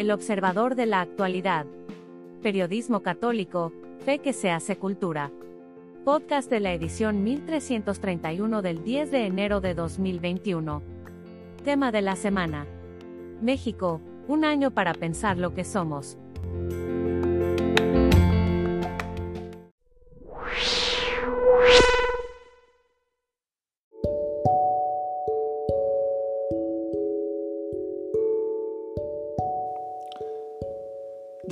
El observador de la actualidad. Periodismo católico, fe que se hace cultura. Podcast de la edición 1331 del 10 de enero de 2021. Tema de la semana. México, un año para pensar lo que somos.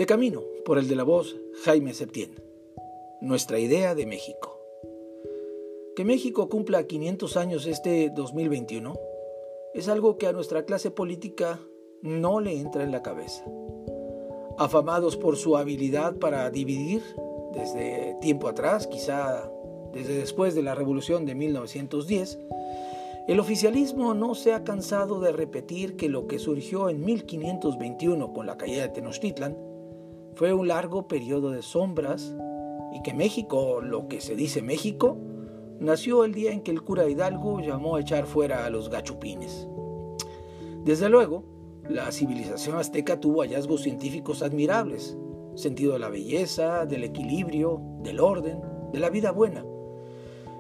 Camino, por el de la voz, Jaime Septién. Nuestra idea de México. Que México cumpla 500 años este 2021 es algo que a nuestra clase política no le entra en la cabeza. Afamados por su habilidad para dividir desde tiempo atrás, quizá desde después de la revolución de 1910, el oficialismo no se ha cansado de repetir que lo que surgió en 1521 con la caída de Tenochtitlan fue un largo periodo de sombras y que México, lo que se dice México, nació el día en que el cura Hidalgo llamó a echar fuera a los gachupines. Desde luego, la civilización azteca tuvo hallazgos científicos admirables, sentido de la belleza, del equilibrio, del orden, de la vida buena,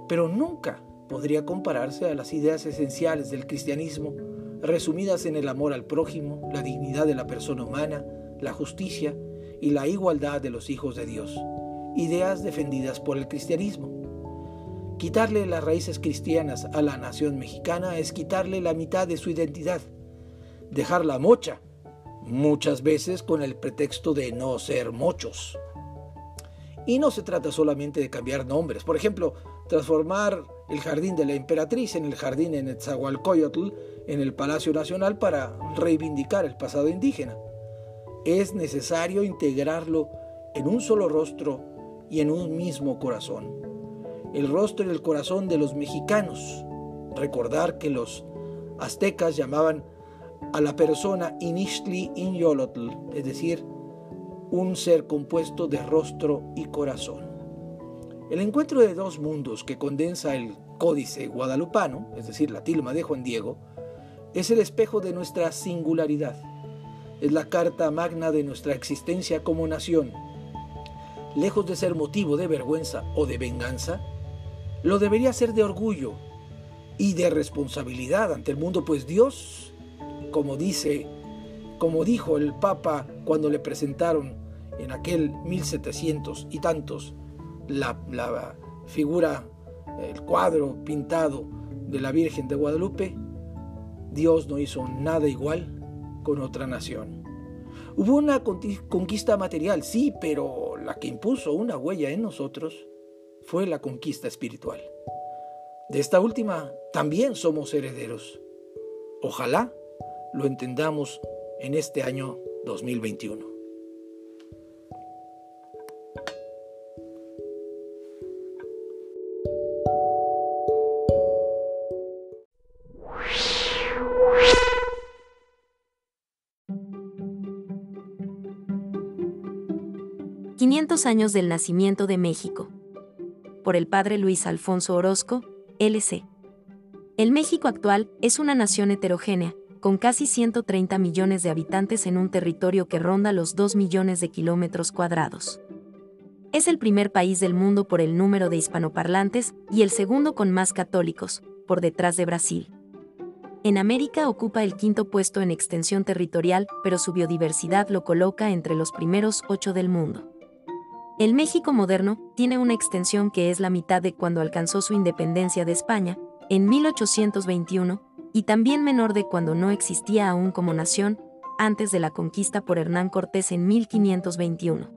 pero nunca podría compararse a las ideas esenciales del cristianismo, resumidas en el amor al prójimo, la dignidad de la persona humana, la justicia y la igualdad de los hijos de Dios, ideas defendidas por el cristianismo. Quitarle las raíces cristianas a la nación mexicana es quitarle la mitad de su identidad, dejarla mocha, muchas veces con el pretexto de no ser mochos. Y no se trata solamente de cambiar nombres, por ejemplo, transformar el jardín de la emperatriz en el jardín en Etzahualcoyotl en el Palacio Nacional para reivindicar el pasado indígena es necesario integrarlo en un solo rostro y en un mismo corazón. El rostro y el corazón de los mexicanos. Recordar que los aztecas llamaban a la persona Inixtli Inyolotl, es decir, un ser compuesto de rostro y corazón. El encuentro de dos mundos que condensa el códice guadalupano, es decir, la tilma de Juan Diego, es el espejo de nuestra singularidad es la carta magna de nuestra existencia como nación. Lejos de ser motivo de vergüenza o de venganza, lo debería ser de orgullo y de responsabilidad ante el mundo, pues Dios, como dice, como dijo el Papa cuando le presentaron en aquel 1700 y tantos la, la figura, el cuadro pintado de la Virgen de Guadalupe, Dios no hizo nada igual con otra nación. Hubo una conquista material, sí, pero la que impuso una huella en nosotros fue la conquista espiritual. De esta última también somos herederos. Ojalá lo entendamos en este año 2021. 500 años del nacimiento de México. Por el padre Luis Alfonso Orozco, LC. El México actual es una nación heterogénea, con casi 130 millones de habitantes en un territorio que ronda los 2 millones de kilómetros cuadrados. Es el primer país del mundo por el número de hispanoparlantes y el segundo con más católicos, por detrás de Brasil. En América ocupa el quinto puesto en extensión territorial, pero su biodiversidad lo coloca entre los primeros ocho del mundo. El México moderno tiene una extensión que es la mitad de cuando alcanzó su independencia de España, en 1821, y también menor de cuando no existía aún como nación, antes de la conquista por Hernán Cortés en 1521.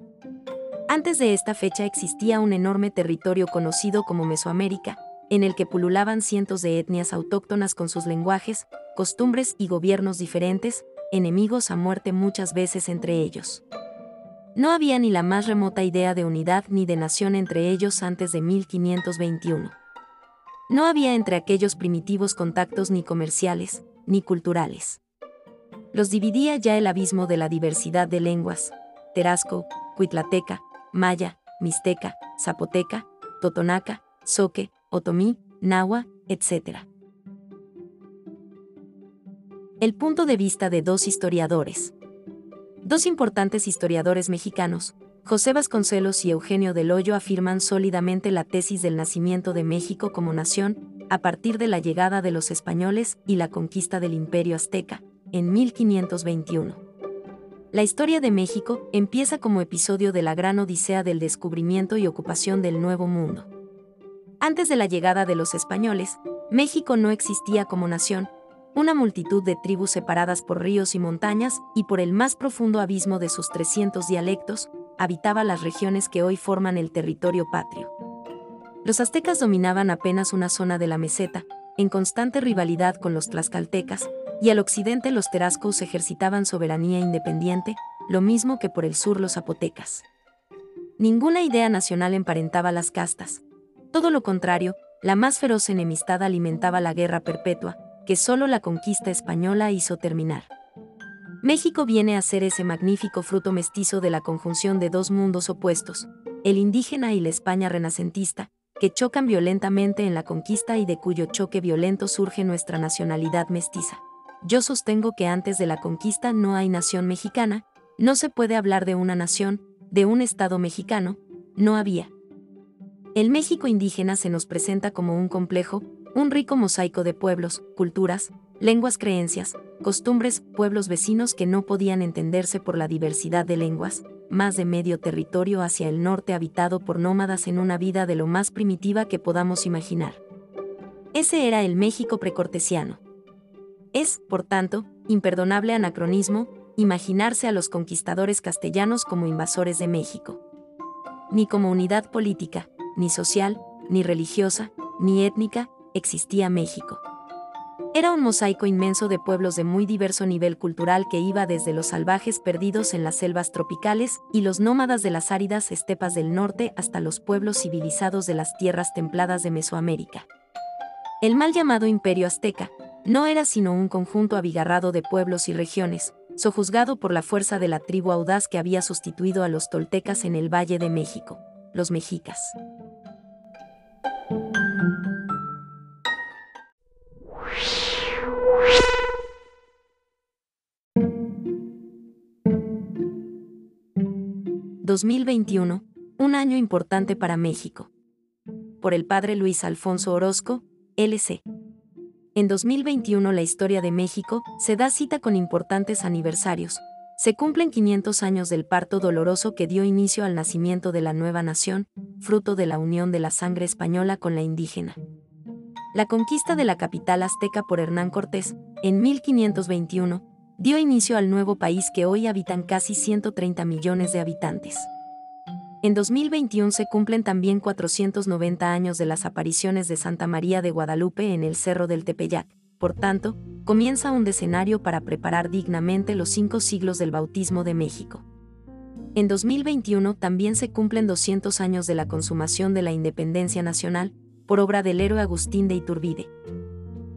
Antes de esta fecha existía un enorme territorio conocido como Mesoamérica, en el que pululaban cientos de etnias autóctonas con sus lenguajes, costumbres y gobiernos diferentes, enemigos a muerte muchas veces entre ellos. No había ni la más remota idea de unidad ni de nación entre ellos antes de 1521. No había entre aquellos primitivos contactos ni comerciales, ni culturales. Los dividía ya el abismo de la diversidad de lenguas, terasco, cuitlateca, maya, mixteca, zapoteca, totonaca, soque, otomí, nahua, etc. El punto de vista de dos historiadores, Dos importantes historiadores mexicanos, José Vasconcelos y Eugenio del Hoyo afirman sólidamente la tesis del nacimiento de México como nación, a partir de la llegada de los españoles y la conquista del imperio azteca, en 1521. La historia de México empieza como episodio de la gran odisea del descubrimiento y ocupación del Nuevo Mundo. Antes de la llegada de los españoles, México no existía como nación, una multitud de tribus separadas por ríos y montañas y por el más profundo abismo de sus 300 dialectos, habitaba las regiones que hoy forman el territorio patrio. Los aztecas dominaban apenas una zona de la meseta, en constante rivalidad con los tlaxcaltecas, y al occidente los terascos ejercitaban soberanía independiente, lo mismo que por el sur los zapotecas. Ninguna idea nacional emparentaba las castas. Todo lo contrario, la más feroz enemistad alimentaba la guerra perpetua, que solo la conquista española hizo terminar. México viene a ser ese magnífico fruto mestizo de la conjunción de dos mundos opuestos, el indígena y la España renacentista, que chocan violentamente en la conquista y de cuyo choque violento surge nuestra nacionalidad mestiza. Yo sostengo que antes de la conquista no hay nación mexicana, no se puede hablar de una nación, de un Estado mexicano, no había. El México indígena se nos presenta como un complejo, un rico mosaico de pueblos, culturas, lenguas, creencias, costumbres, pueblos vecinos que no podían entenderse por la diversidad de lenguas, más de medio territorio hacia el norte habitado por nómadas en una vida de lo más primitiva que podamos imaginar. Ese era el México precortesiano. Es, por tanto, imperdonable anacronismo imaginarse a los conquistadores castellanos como invasores de México. Ni como unidad política, ni social, ni religiosa, ni étnica, existía México. Era un mosaico inmenso de pueblos de muy diverso nivel cultural que iba desde los salvajes perdidos en las selvas tropicales y los nómadas de las áridas estepas del norte hasta los pueblos civilizados de las tierras templadas de Mesoamérica. El mal llamado Imperio Azteca no era sino un conjunto abigarrado de pueblos y regiones, sojuzgado por la fuerza de la tribu audaz que había sustituido a los toltecas en el Valle de México, los mexicas. 2021, un año importante para México. Por el padre Luis Alfonso Orozco, LC. En 2021 la historia de México se da cita con importantes aniversarios. Se cumplen 500 años del parto doloroso que dio inicio al nacimiento de la nueva nación, fruto de la unión de la sangre española con la indígena. La conquista de la capital azteca por Hernán Cortés, en 1521, dio inicio al nuevo país que hoy habitan casi 130 millones de habitantes. En 2021 se cumplen también 490 años de las apariciones de Santa María de Guadalupe en el Cerro del Tepeyac. Por tanto, comienza un decenario para preparar dignamente los cinco siglos del bautismo de México. En 2021 también se cumplen 200 años de la consumación de la independencia nacional, por obra del héroe Agustín de Iturbide.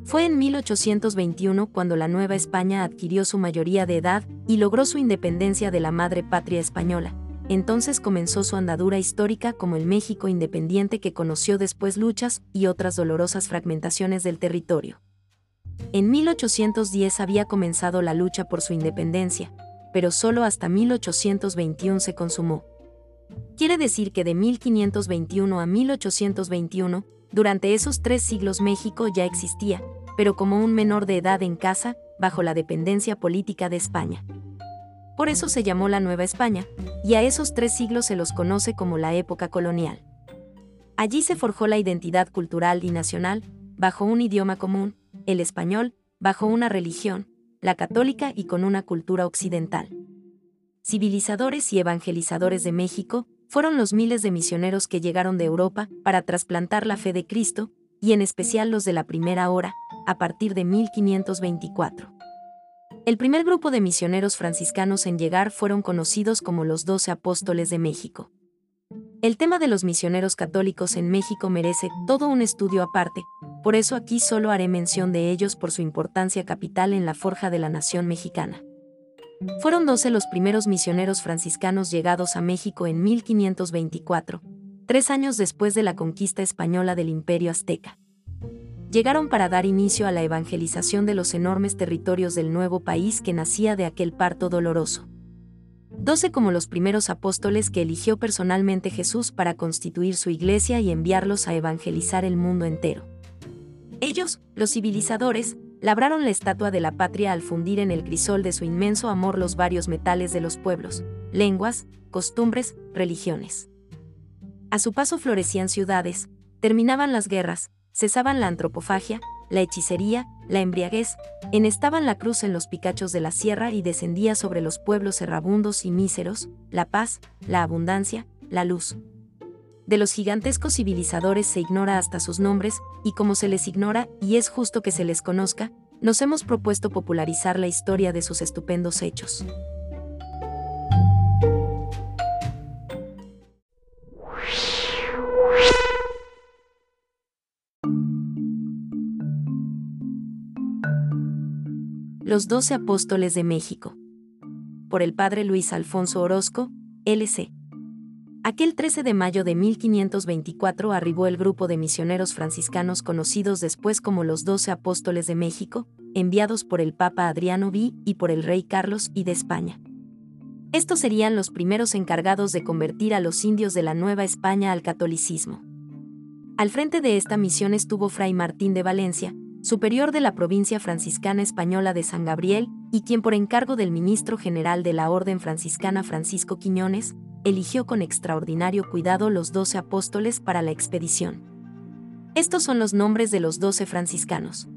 Fue en 1821 cuando la Nueva España adquirió su mayoría de edad y logró su independencia de la madre patria española. Entonces comenzó su andadura histórica como el México independiente que conoció después luchas y otras dolorosas fragmentaciones del territorio. En 1810 había comenzado la lucha por su independencia, pero solo hasta 1821 se consumó. Quiere decir que de 1521 a 1821, durante esos tres siglos México ya existía, pero como un menor de edad en casa, bajo la dependencia política de España. Por eso se llamó la Nueva España, y a esos tres siglos se los conoce como la época colonial. Allí se forjó la identidad cultural y nacional, bajo un idioma común, el español, bajo una religión, la católica y con una cultura occidental. Civilizadores y evangelizadores de México fueron los miles de misioneros que llegaron de Europa para trasplantar la fe de Cristo, y en especial los de la primera hora, a partir de 1524. El primer grupo de misioneros franciscanos en llegar fueron conocidos como los Doce Apóstoles de México. El tema de los misioneros católicos en México merece todo un estudio aparte, por eso aquí solo haré mención de ellos por su importancia capital en la forja de la nación mexicana. Fueron doce los primeros misioneros franciscanos llegados a México en 1524, tres años después de la conquista española del Imperio Azteca llegaron para dar inicio a la evangelización de los enormes territorios del nuevo país que nacía de aquel parto doloroso. doce como los primeros apóstoles que eligió personalmente Jesús para constituir su iglesia y enviarlos a evangelizar el mundo entero. Ellos, los civilizadores, labraron la estatua de la patria al fundir en el crisol de su inmenso amor los varios metales de los pueblos, lenguas, costumbres, religiones. A su paso florecían ciudades, terminaban las guerras, cesaban la antropofagia, la hechicería, la embriaguez, enestaban la cruz en los picachos de la sierra y descendía sobre los pueblos errabundos y míseros, la paz, la abundancia, la luz. De los gigantescos civilizadores se ignora hasta sus nombres, y como se les ignora, y es justo que se les conozca, nos hemos propuesto popularizar la historia de sus estupendos hechos. Los Doce Apóstoles de México. Por el padre Luis Alfonso Orozco, LC. Aquel 13 de mayo de 1524 arribó el grupo de misioneros franciscanos conocidos después como los Doce Apóstoles de México, enviados por el Papa Adriano V y por el Rey Carlos I de España. Estos serían los primeros encargados de convertir a los indios de la Nueva España al catolicismo. Al frente de esta misión estuvo Fray Martín de Valencia, superior de la provincia franciscana española de San Gabriel, y quien por encargo del ministro general de la Orden franciscana Francisco Quiñones, eligió con extraordinario cuidado los doce apóstoles para la expedición. Estos son los nombres de los doce franciscanos.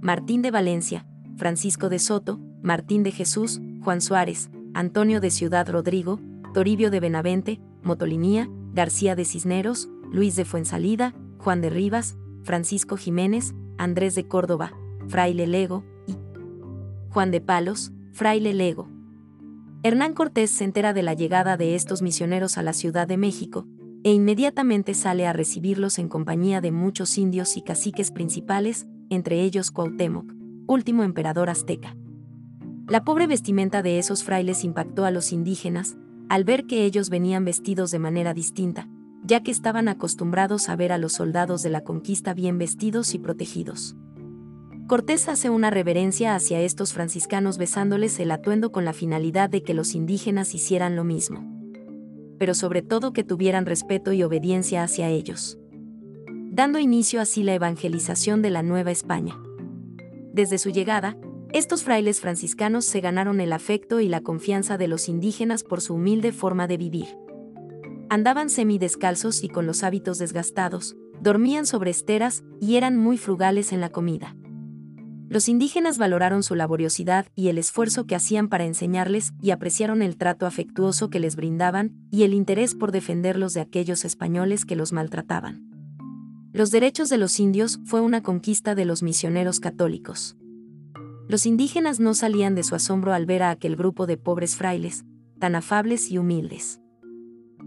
Martín de Valencia, Francisco de Soto, Martín de Jesús, Juan Suárez, Antonio de Ciudad Rodrigo, Toribio de Benavente, Motolinía, García de Cisneros, Luis de Fuensalida, Juan de Rivas, Francisco Jiménez, Andrés de Córdoba, Fraile Lego, y Juan de Palos, Fraile Lego. Hernán Cortés se entera de la llegada de estos misioneros a la Ciudad de México, e inmediatamente sale a recibirlos en compañía de muchos indios y caciques principales, entre ellos Cuauhtémoc, último emperador azteca. La pobre vestimenta de esos frailes impactó a los indígenas, al ver que ellos venían vestidos de manera distinta, ya que estaban acostumbrados a ver a los soldados de la conquista bien vestidos y protegidos. Cortés hace una reverencia hacia estos franciscanos besándoles el atuendo con la finalidad de que los indígenas hicieran lo mismo. Pero sobre todo que tuvieran respeto y obediencia hacia ellos. Dando inicio así la evangelización de la Nueva España. Desde su llegada, estos frailes franciscanos se ganaron el afecto y la confianza de los indígenas por su humilde forma de vivir. Andaban semidescalzos y con los hábitos desgastados, dormían sobre esteras y eran muy frugales en la comida. Los indígenas valoraron su laboriosidad y el esfuerzo que hacían para enseñarles y apreciaron el trato afectuoso que les brindaban y el interés por defenderlos de aquellos españoles que los maltrataban. Los derechos de los indios fue una conquista de los misioneros católicos. Los indígenas no salían de su asombro al ver a aquel grupo de pobres frailes, tan afables y humildes.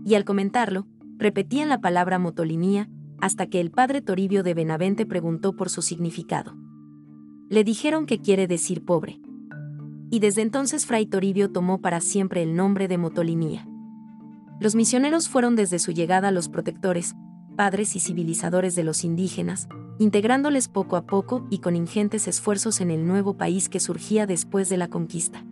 Y al comentarlo, repetían la palabra motolinía, hasta que el padre Toribio de Benavente preguntó por su significado le dijeron que quiere decir pobre. Y desde entonces Fray Toribio tomó para siempre el nombre de Motolinía. Los misioneros fueron desde su llegada los protectores, padres y civilizadores de los indígenas, integrándoles poco a poco y con ingentes esfuerzos en el nuevo país que surgía después de la conquista.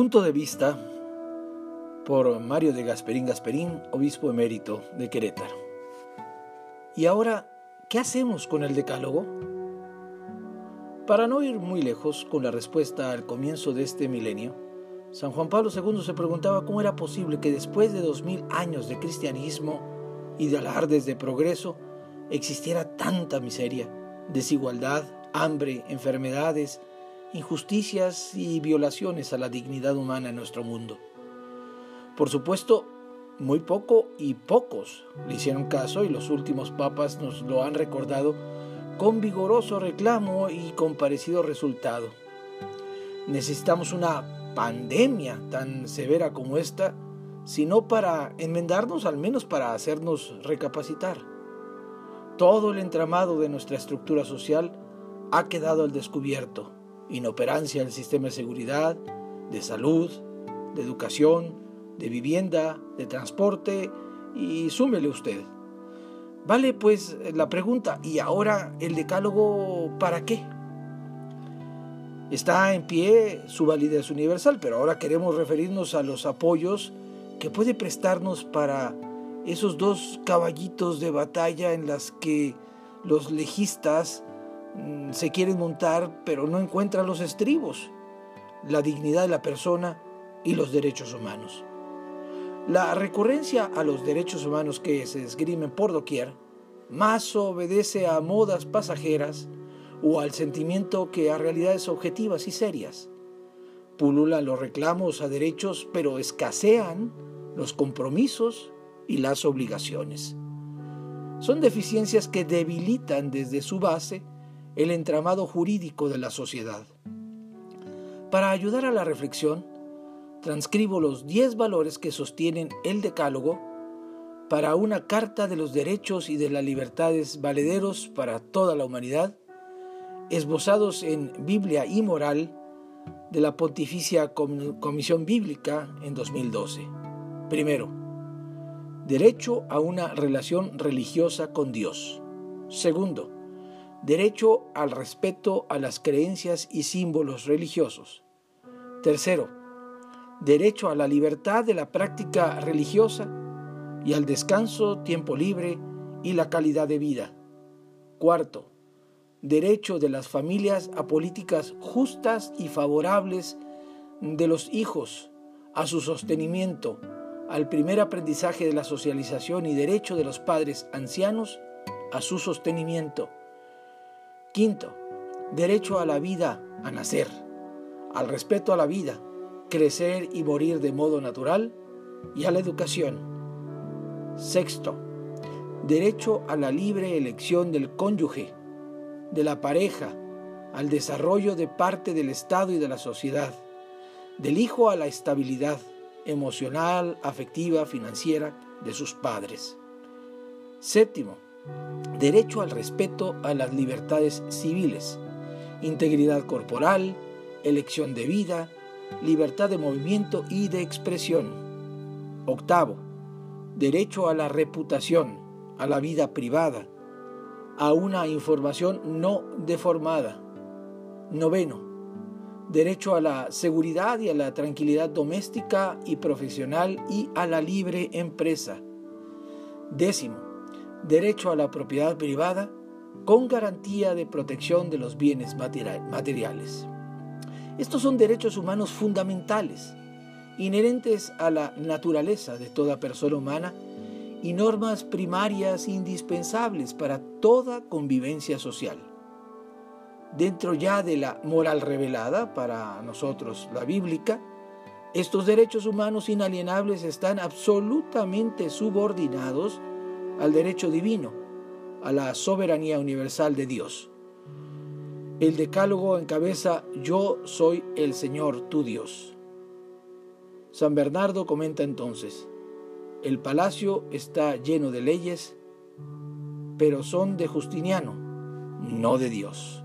Punto de vista por Mario de Gasperín Gasperín, obispo emérito de Querétaro. Y ahora, ¿qué hacemos con el decálogo? Para no ir muy lejos con la respuesta al comienzo de este milenio, San Juan Pablo II se preguntaba cómo era posible que después de dos mil años de cristianismo y de alardes de progreso existiera tanta miseria, desigualdad, hambre, enfermedades, injusticias y violaciones a la dignidad humana en nuestro mundo. Por supuesto, muy poco y pocos le hicieron caso y los últimos papas nos lo han recordado con vigoroso reclamo y con parecido resultado. Necesitamos una pandemia tan severa como esta, sino para enmendarnos, al menos para hacernos recapacitar. Todo el entramado de nuestra estructura social ha quedado al descubierto inoperancia del sistema de seguridad, de salud, de educación, de vivienda, de transporte y súmele usted. Vale pues la pregunta, ¿y ahora el decálogo para qué? Está en pie su validez universal, pero ahora queremos referirnos a los apoyos que puede prestarnos para esos dos caballitos de batalla en las que los legistas se quieren montar pero no encuentran los estribos, la dignidad de la persona y los derechos humanos. La recurrencia a los derechos humanos que se esgrimen por doquier más obedece a modas pasajeras o al sentimiento que a realidades objetivas y serias. Pululan los reclamos a derechos, pero escasean los compromisos y las obligaciones. Son deficiencias que debilitan desde su base el entramado jurídico de la sociedad. Para ayudar a la reflexión, transcribo los 10 valores que sostienen el Decálogo para una Carta de los Derechos y de las Libertades valederos para toda la humanidad, esbozados en Biblia y Moral de la Pontificia Comisión Bíblica en 2012. Primero, derecho a una relación religiosa con Dios. Segundo, derecho al respeto a las creencias y símbolos religiosos. Tercero, derecho a la libertad de la práctica religiosa y al descanso, tiempo libre y la calidad de vida. Cuarto, derecho de las familias a políticas justas y favorables de los hijos, a su sostenimiento, al primer aprendizaje de la socialización y derecho de los padres ancianos a su sostenimiento. Quinto, derecho a la vida, a nacer, al respeto a la vida, crecer y morir de modo natural y a la educación. Sexto, derecho a la libre elección del cónyuge, de la pareja, al desarrollo de parte del Estado y de la sociedad, del hijo a la estabilidad emocional, afectiva, financiera de sus padres. Séptimo, derecho al respeto a las libertades civiles, integridad corporal, elección de vida, libertad de movimiento y de expresión. Octavo, derecho a la reputación, a la vida privada, a una información no deformada. Noveno, derecho a la seguridad y a la tranquilidad doméstica y profesional y a la libre empresa. Décimo, derecho a la propiedad privada con garantía de protección de los bienes materiales. Estos son derechos humanos fundamentales, inherentes a la naturaleza de toda persona humana y normas primarias indispensables para toda convivencia social. Dentro ya de la moral revelada, para nosotros la bíblica, estos derechos humanos inalienables están absolutamente subordinados al derecho divino, a la soberanía universal de Dios. El decálogo encabeza Yo soy el Señor tu Dios. San Bernardo comenta entonces, el palacio está lleno de leyes, pero son de Justiniano, no de Dios.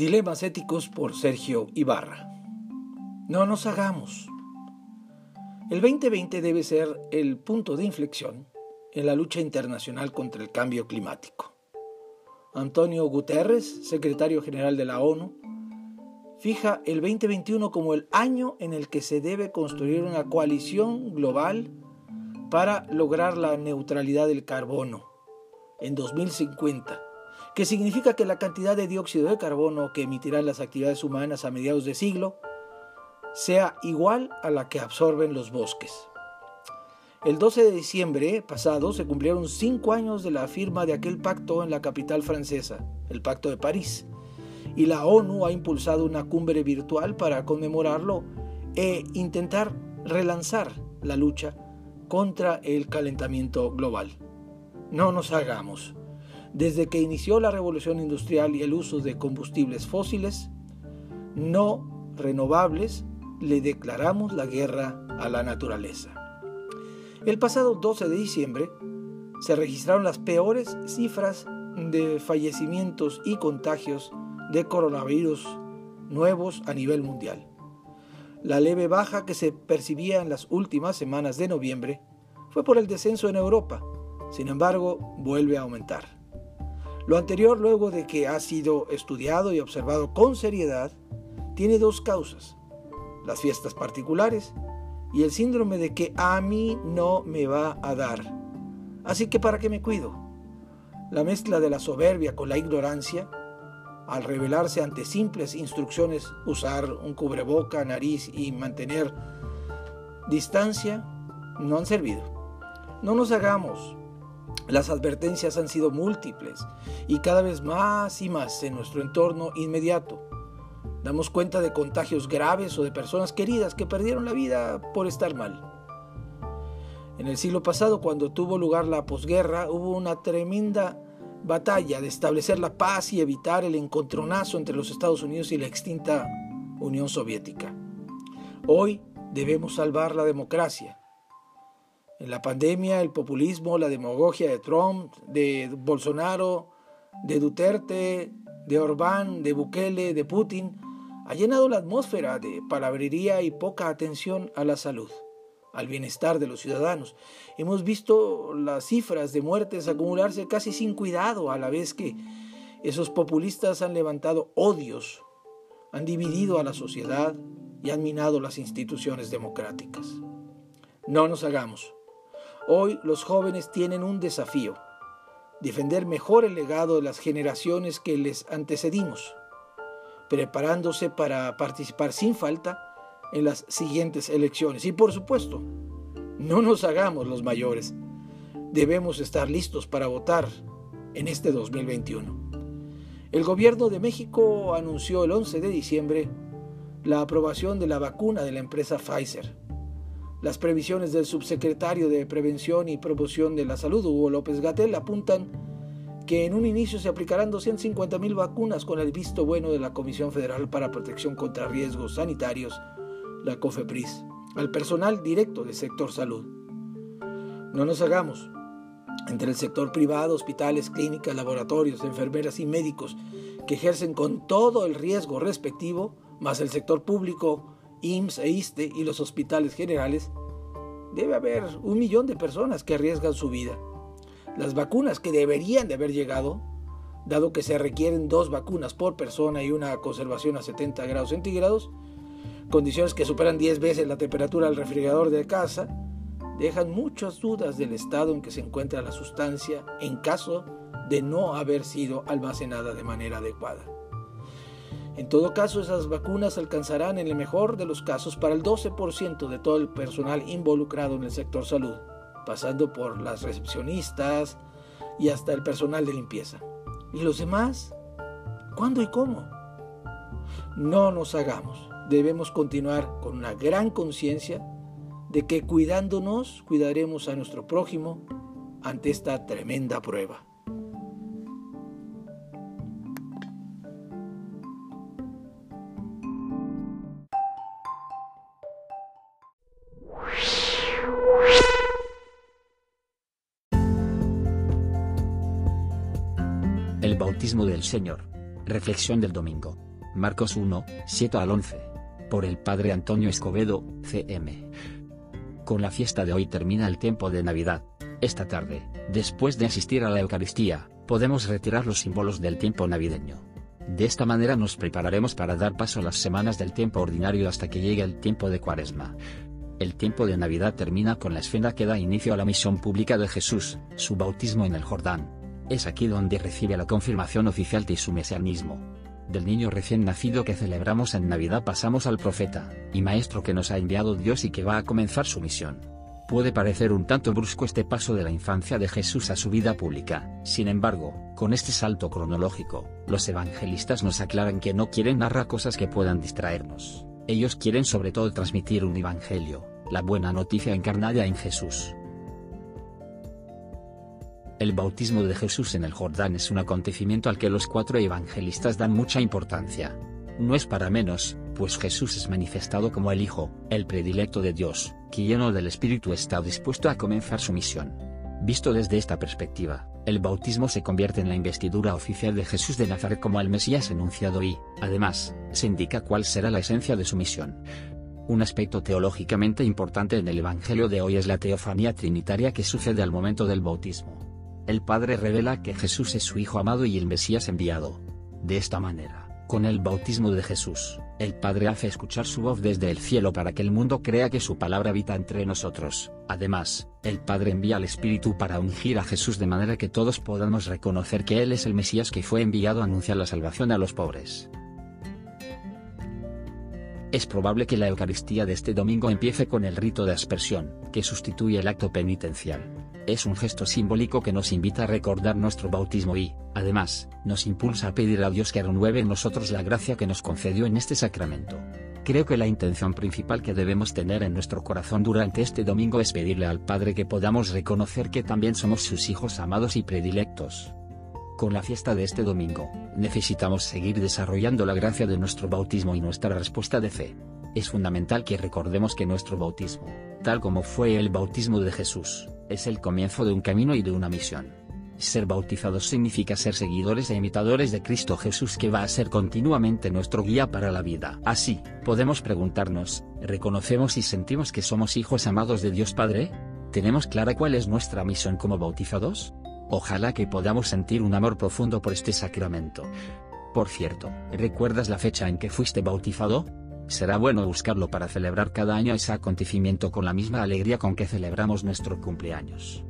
Dilemas éticos por Sergio Ibarra. No nos hagamos. El 2020 debe ser el punto de inflexión en la lucha internacional contra el cambio climático. Antonio Guterres, secretario general de la ONU, fija el 2021 como el año en el que se debe construir una coalición global para lograr la neutralidad del carbono en 2050 que significa que la cantidad de dióxido de carbono que emitirán las actividades humanas a mediados de siglo sea igual a la que absorben los bosques. El 12 de diciembre pasado se cumplieron cinco años de la firma de aquel pacto en la capital francesa, el Pacto de París, y la ONU ha impulsado una cumbre virtual para conmemorarlo e intentar relanzar la lucha contra el calentamiento global. No nos hagamos. Desde que inició la revolución industrial y el uso de combustibles fósiles no renovables, le declaramos la guerra a la naturaleza. El pasado 12 de diciembre se registraron las peores cifras de fallecimientos y contagios de coronavirus nuevos a nivel mundial. La leve baja que se percibía en las últimas semanas de noviembre fue por el descenso en Europa, sin embargo vuelve a aumentar. Lo anterior, luego de que ha sido estudiado y observado con seriedad, tiene dos causas, las fiestas particulares y el síndrome de que a mí no me va a dar. Así que ¿para qué me cuido? La mezcla de la soberbia con la ignorancia, al revelarse ante simples instrucciones usar un cubreboca, nariz y mantener distancia, no han servido. No nos hagamos. Las advertencias han sido múltiples y cada vez más y más en nuestro entorno inmediato. Damos cuenta de contagios graves o de personas queridas que perdieron la vida por estar mal. En el siglo pasado, cuando tuvo lugar la posguerra, hubo una tremenda batalla de establecer la paz y evitar el encontronazo entre los Estados Unidos y la extinta Unión Soviética. Hoy debemos salvar la democracia. En la pandemia, el populismo, la demagogia de Trump, de Bolsonaro, de Duterte, de Orbán, de Bukele, de Putin, ha llenado la atmósfera de palabrería y poca atención a la salud, al bienestar de los ciudadanos. Hemos visto las cifras de muertes acumularse casi sin cuidado, a la vez que esos populistas han levantado odios, han dividido a la sociedad y han minado las instituciones democráticas. No nos hagamos. Hoy los jóvenes tienen un desafío, defender mejor el legado de las generaciones que les antecedimos preparándose para participar sin falta en las siguientes elecciones. Y por supuesto, no nos hagamos los mayores. Debemos estar listos para votar en este 2021. El gobierno de México anunció el 11 de diciembre la aprobación de la vacuna de la empresa Pfizer. Las previsiones del subsecretario de Prevención y Promoción de la Salud, Hugo López Gatel, apuntan que en un inicio se aplicarán 250.000 vacunas con el visto bueno de la Comisión Federal para Protección contra Riesgos Sanitarios, la COFEPRIS, al personal directo del sector salud. No nos hagamos. Entre el sector privado, hospitales, clínicas, laboratorios, enfermeras y médicos que ejercen con todo el riesgo respectivo, más el sector público, IMSS e ISTE y los hospitales generales, debe haber un millón de personas que arriesgan su vida las vacunas que deberían de haber llegado, dado que se requieren dos vacunas por persona y una conservación a 70 grados centígrados, condiciones que superan 10 veces la temperatura del refrigerador de casa, dejan muchas dudas del estado en que se encuentra la sustancia en caso de no haber sido almacenada de manera adecuada. En todo caso, esas vacunas alcanzarán en el mejor de los casos para el 12% de todo el personal involucrado en el sector salud pasando por las recepcionistas y hasta el personal de limpieza. ¿Y los demás? ¿Cuándo y cómo? No nos hagamos. Debemos continuar con una gran conciencia de que cuidándonos cuidaremos a nuestro prójimo ante esta tremenda prueba. Bautismo del Señor. Reflexión del domingo. Marcos 1, 7 al 11. Por el Padre Antonio Escobedo, CM. Con la fiesta de hoy termina el tiempo de Navidad. Esta tarde, después de asistir a la Eucaristía, podemos retirar los símbolos del tiempo navideño. De esta manera nos prepararemos para dar paso a las semanas del tiempo ordinario hasta que llegue el tiempo de Cuaresma. El tiempo de Navidad termina con la escena que da inicio a la misión pública de Jesús, su bautismo en el Jordán. Es aquí donde recibe la confirmación oficial de su mesianismo. Del niño recién nacido que celebramos en Navidad pasamos al profeta, y maestro que nos ha enviado Dios y que va a comenzar su misión. Puede parecer un tanto brusco este paso de la infancia de Jesús a su vida pública, sin embargo, con este salto cronológico, los evangelistas nos aclaran que no quieren narrar cosas que puedan distraernos. Ellos quieren sobre todo transmitir un evangelio, la buena noticia encarnada en Jesús. El bautismo de Jesús en el Jordán es un acontecimiento al que los cuatro evangelistas dan mucha importancia. No es para menos, pues Jesús es manifestado como el Hijo, el predilecto de Dios, que lleno del Espíritu está dispuesto a comenzar su misión. Visto desde esta perspectiva, el bautismo se convierte en la investidura oficial de Jesús de Nazaret como el Mesías enunciado y, además, se indica cuál será la esencia de su misión. Un aspecto teológicamente importante en el Evangelio de hoy es la teofanía trinitaria que sucede al momento del bautismo. El Padre revela que Jesús es su Hijo amado y el Mesías enviado. De esta manera, con el bautismo de Jesús, el Padre hace escuchar su voz desde el cielo para que el mundo crea que su palabra habita entre nosotros. Además, el Padre envía al Espíritu para ungir a Jesús de manera que todos podamos reconocer que Él es el Mesías que fue enviado a anunciar la salvación a los pobres. Es probable que la Eucaristía de este domingo empiece con el rito de aspersión, que sustituye el acto penitencial. Es un gesto simbólico que nos invita a recordar nuestro bautismo y, además, nos impulsa a pedir a Dios que renueve en nosotros la gracia que nos concedió en este sacramento. Creo que la intención principal que debemos tener en nuestro corazón durante este domingo es pedirle al Padre que podamos reconocer que también somos sus hijos amados y predilectos. Con la fiesta de este domingo, necesitamos seguir desarrollando la gracia de nuestro bautismo y nuestra respuesta de fe. Es fundamental que recordemos que nuestro bautismo, tal como fue el bautismo de Jesús, es el comienzo de un camino y de una misión. Ser bautizados significa ser seguidores e imitadores de Cristo Jesús que va a ser continuamente nuestro guía para la vida. Así, podemos preguntarnos, ¿reconocemos y sentimos que somos hijos amados de Dios Padre? ¿Tenemos clara cuál es nuestra misión como bautizados? Ojalá que podamos sentir un amor profundo por este sacramento. Por cierto, ¿recuerdas la fecha en que fuiste bautizado? Será bueno buscarlo para celebrar cada año ese acontecimiento con la misma alegría con que celebramos nuestro cumpleaños.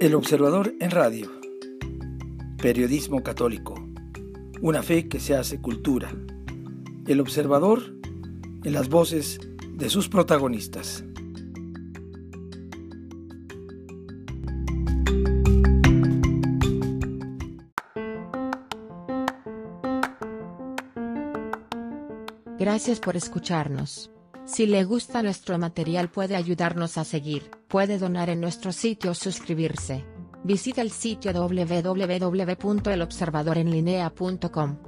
El Observador en Radio. Periodismo católico. Una fe que se hace cultura. El Observador en las voces de sus protagonistas. Gracias por escucharnos. Si le gusta nuestro material puede ayudarnos a seguir, puede donar en nuestro sitio o suscribirse. Visita el sitio www.elobservadorenlinea.com.